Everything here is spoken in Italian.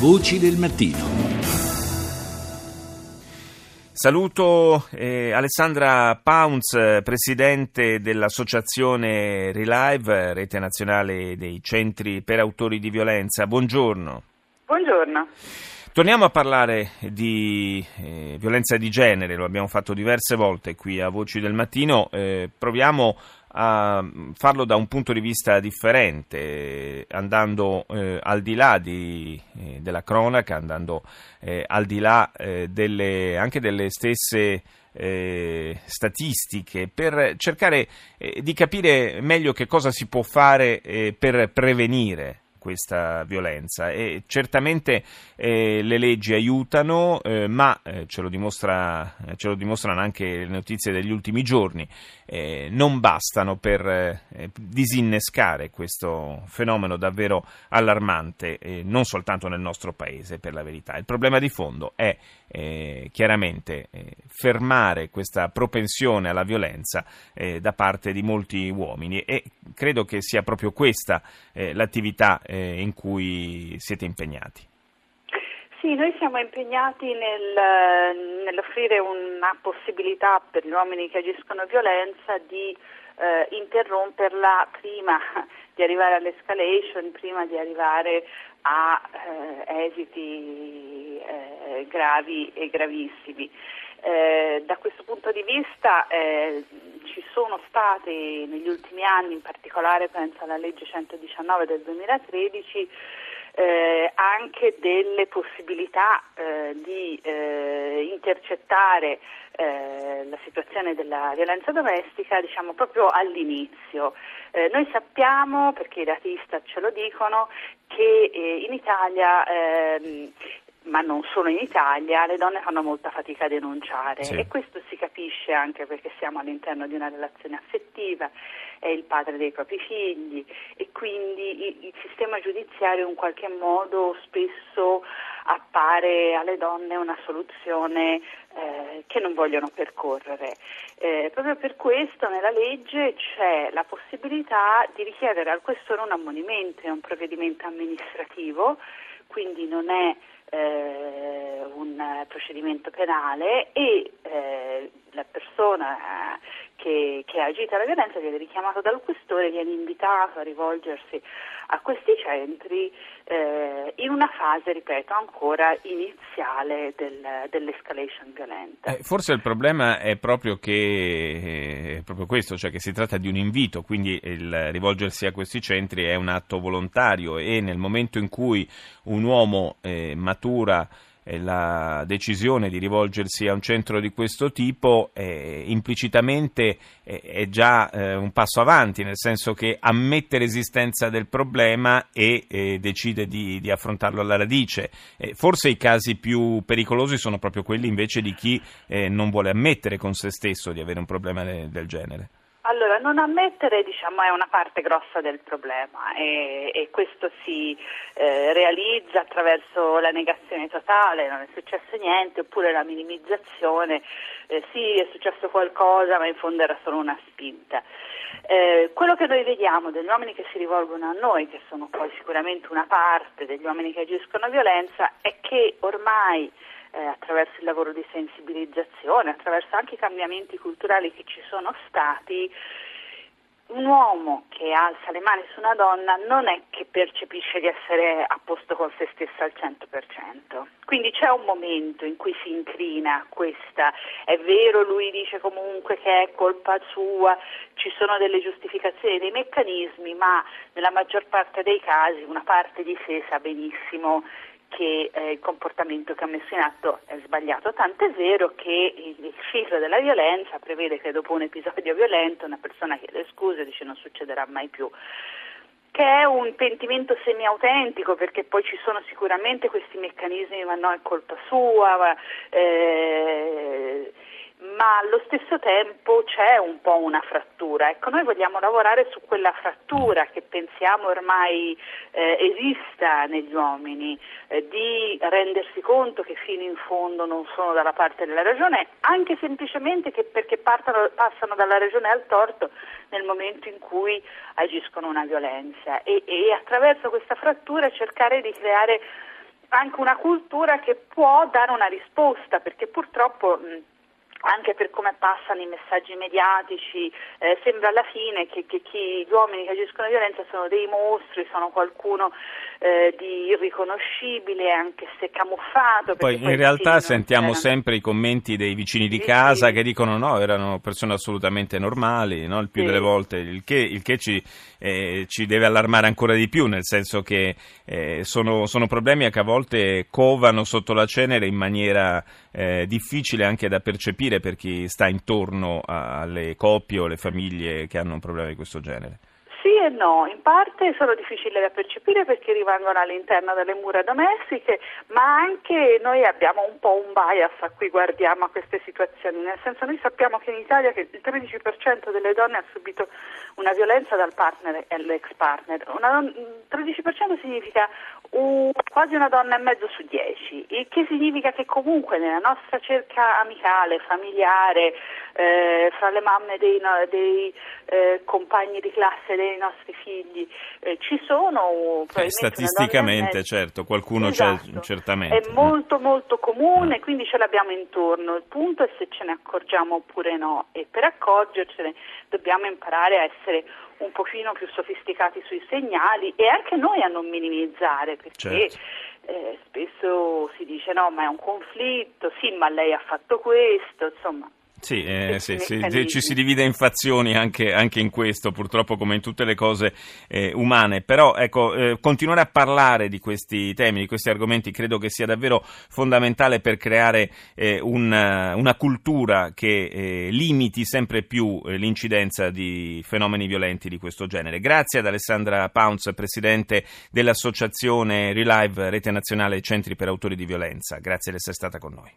Voci del mattino. Saluto eh, Alessandra Pounds, presidente dell'associazione Relive, rete nazionale dei centri per autori di violenza. Buongiorno. Buongiorno. Torniamo a parlare di eh, violenza di genere, lo abbiamo fatto diverse volte qui a Voci del Mattino, eh, proviamo a farlo da un punto di vista differente, andando eh, al di là di, eh, della cronaca, andando eh, al di là eh, delle, anche delle stesse statistiche, per cercare di capire meglio che cosa si può fare per prevenire questa violenza e certamente eh, le leggi aiutano, eh, ma eh, ce, lo dimostra, ce, lo dimostrano anche le notizie degli ultimi giorni, eh, non bastano per eh, disinnescare questo fenomeno davvero allarmante, non soltanto nel nostro paese per la verità. Il problema di fondo è eh, chiaramente fermare questa propensione alla violenza da parte di molti uomini e credo che sia proprio questa l'attività eh, in cui siete impegnati? Sì, noi siamo impegnati nel, nell'offrire una possibilità per gli uomini che agiscono violenza di eh, interromperla prima di arrivare all'escalation, prima di arrivare a eh, esiti eh, gravi e gravissimi. Eh, da questo punto di vista eh, ci sono stati negli ultimi anni, in particolare penso alla legge 119 del 2013, eh, anche delle possibilità eh, di eh, intercettare eh, la situazione della violenza domestica diciamo proprio all'inizio. Eh, noi sappiamo, perché i dati ce lo dicono, che eh, in Italia ehm, ma non solo in Italia, le donne fanno molta fatica a denunciare sì. e questo si capisce anche perché siamo all'interno di una relazione affettiva, è il padre dei propri figli e quindi il, sistema giudiziario in qualche modo spesso appare alle donne una soluzione eh, che non vogliono percorrere. Eh, proprio per questo nella legge c'è la possibilità di richiedere al questore un ammonimento, è un provvedimento amministrativo, quindi non è eh, un procedimento penale e eh, la persona che, che ha agito la violenza viene richiamato dal questore, viene invitato a rivolgersi a questi centri eh, in una fase, ripeto, ancora iniziale del, dell'escalation violenta. Eh, forse il problema è proprio, che, eh, è proprio questo, cioè che si tratta di un invito, quindi il rivolgersi a questi centri è un atto volontario e nel momento in cui un uomo eh, matura la decisione di rivolgersi a un centro di questo tipo eh, implicitamente eh, è già eh, un passo avanti, nel senso che ammette l'esistenza del problema e eh, decide di, di, affrontarlo alla radice. Eh, forse i casi più pericolosi sono proprio quelli invece di chi eh, non vuole ammettere con se stesso di avere un problema del genere. Allora, non ammettere diciamo, è una parte grossa del problema e, e questo si eh, realizza attraverso la negazione totale, non è successo niente, oppure la minimizzazione, eh, sì è successo qualcosa ma in fondo era solo una spinta. Eh, quello che noi vediamo degli uomini che si rivolgono a noi, che sono poi sicuramente una parte degli uomini che agiscono a violenza, è che ormai eh, attraverso il lavoro di sensibilizzazione, attraverso anche i cambiamenti culturali che ci sono stati, un uomo che alza le mani su una donna non è che percepisce di essere a posto con se stessa al 100%. Quindi c'è un momento in cui si incrina questa, è vero, lui dice comunque che è colpa sua, ci sono delle giustificazioni, dei meccanismi, ma nella maggior parte dei casi una parte di sé sa benissimo che eh, il comportamento che ha messo in atto è sbagliato, tanto è vero che il, ciclo della violenza prevede che dopo un episodio violento una persona chiede scusa e dice non succederà mai più che è un pentimento semi-autentico perché poi ci sono sicuramente questi meccanismi ma no è colpa sua ma, eh, ma allo stesso tempo c'è un po' una frattura. Ecco, noi vogliamo lavorare su quella frattura che pensiamo ormai eh, esista negli uomini, eh, di rendersi conto che fino in fondo non sono dalla parte della ragione, anche semplicemente perché partano, passano dalla ragione al torto nel momento in cui agiscono una violenza e, e attraverso questa frattura cercare di creare anche una cultura che può dare una risposta, perché purtroppo mh, anche per come passano i messaggi mediatici, eh, sembra alla fine che, che chi, gli uomini che agiscono di violenza sono dei mostri, sono qualcuno eh, di irriconoscibile, anche se camuffato. Poi in realtà sentiamo sempre i commenti dei vicini di sì, casa sì. che dicono no, erano persone assolutamente normali, no? il più sì. delle volte, il che, il che ci, eh, ci, deve allarmare ancora di più, nel senso che eh, sono, sono, problemi che a volte covano sotto la cenere in maniera eh, difficile anche da percepire per chi sta intorno alle coppie o alle famiglie che hanno un problema di questo genere. E no, in parte sono difficili da percepire perché rimangono all'interno delle mura domestiche, ma anche noi abbiamo un po' un bias a cui guardiamo a queste situazioni, nel senso noi sappiamo che in Italia il 13% delle donne ha subito una violenza dal partner e l'ex partner. Una, 13% significa un, quasi una donna e mezzo su 10, il che significa che comunque nella nostra cerca amicale, familiare, eh, fra le mamme dei, dei eh, compagni di classe dei nostri figli, eh, ci sono eh, statisticamente certo, qualcuno esatto. c'è certamente. È molto molto comune, mm. quindi ce l'abbiamo intorno. Il punto è se ce ne accorgiamo oppure no e per accorgercene dobbiamo imparare a essere un pochino più sofisticati sui segnali e anche noi a non minimizzare perché certo. eh, spesso si dice no ma è un conflitto, sì ma lei ha fatto questo, insomma sì, eh, sì, sì, ci si divide in fazioni anche, anche, in questo, purtroppo come in tutte le cose eh, umane, però ecco, eh, continuare a parlare di questi temi, di questi argomenti, credo che sia davvero fondamentale per creare eh, una, una, cultura che eh, limiti sempre più eh, l'incidenza di fenomeni violenti di questo genere. Grazie ad Alessandra Pounce, Presidente dell'Associazione Relive Rete Nazionale Centri per Autori di Violenza, grazie di essere stata con noi.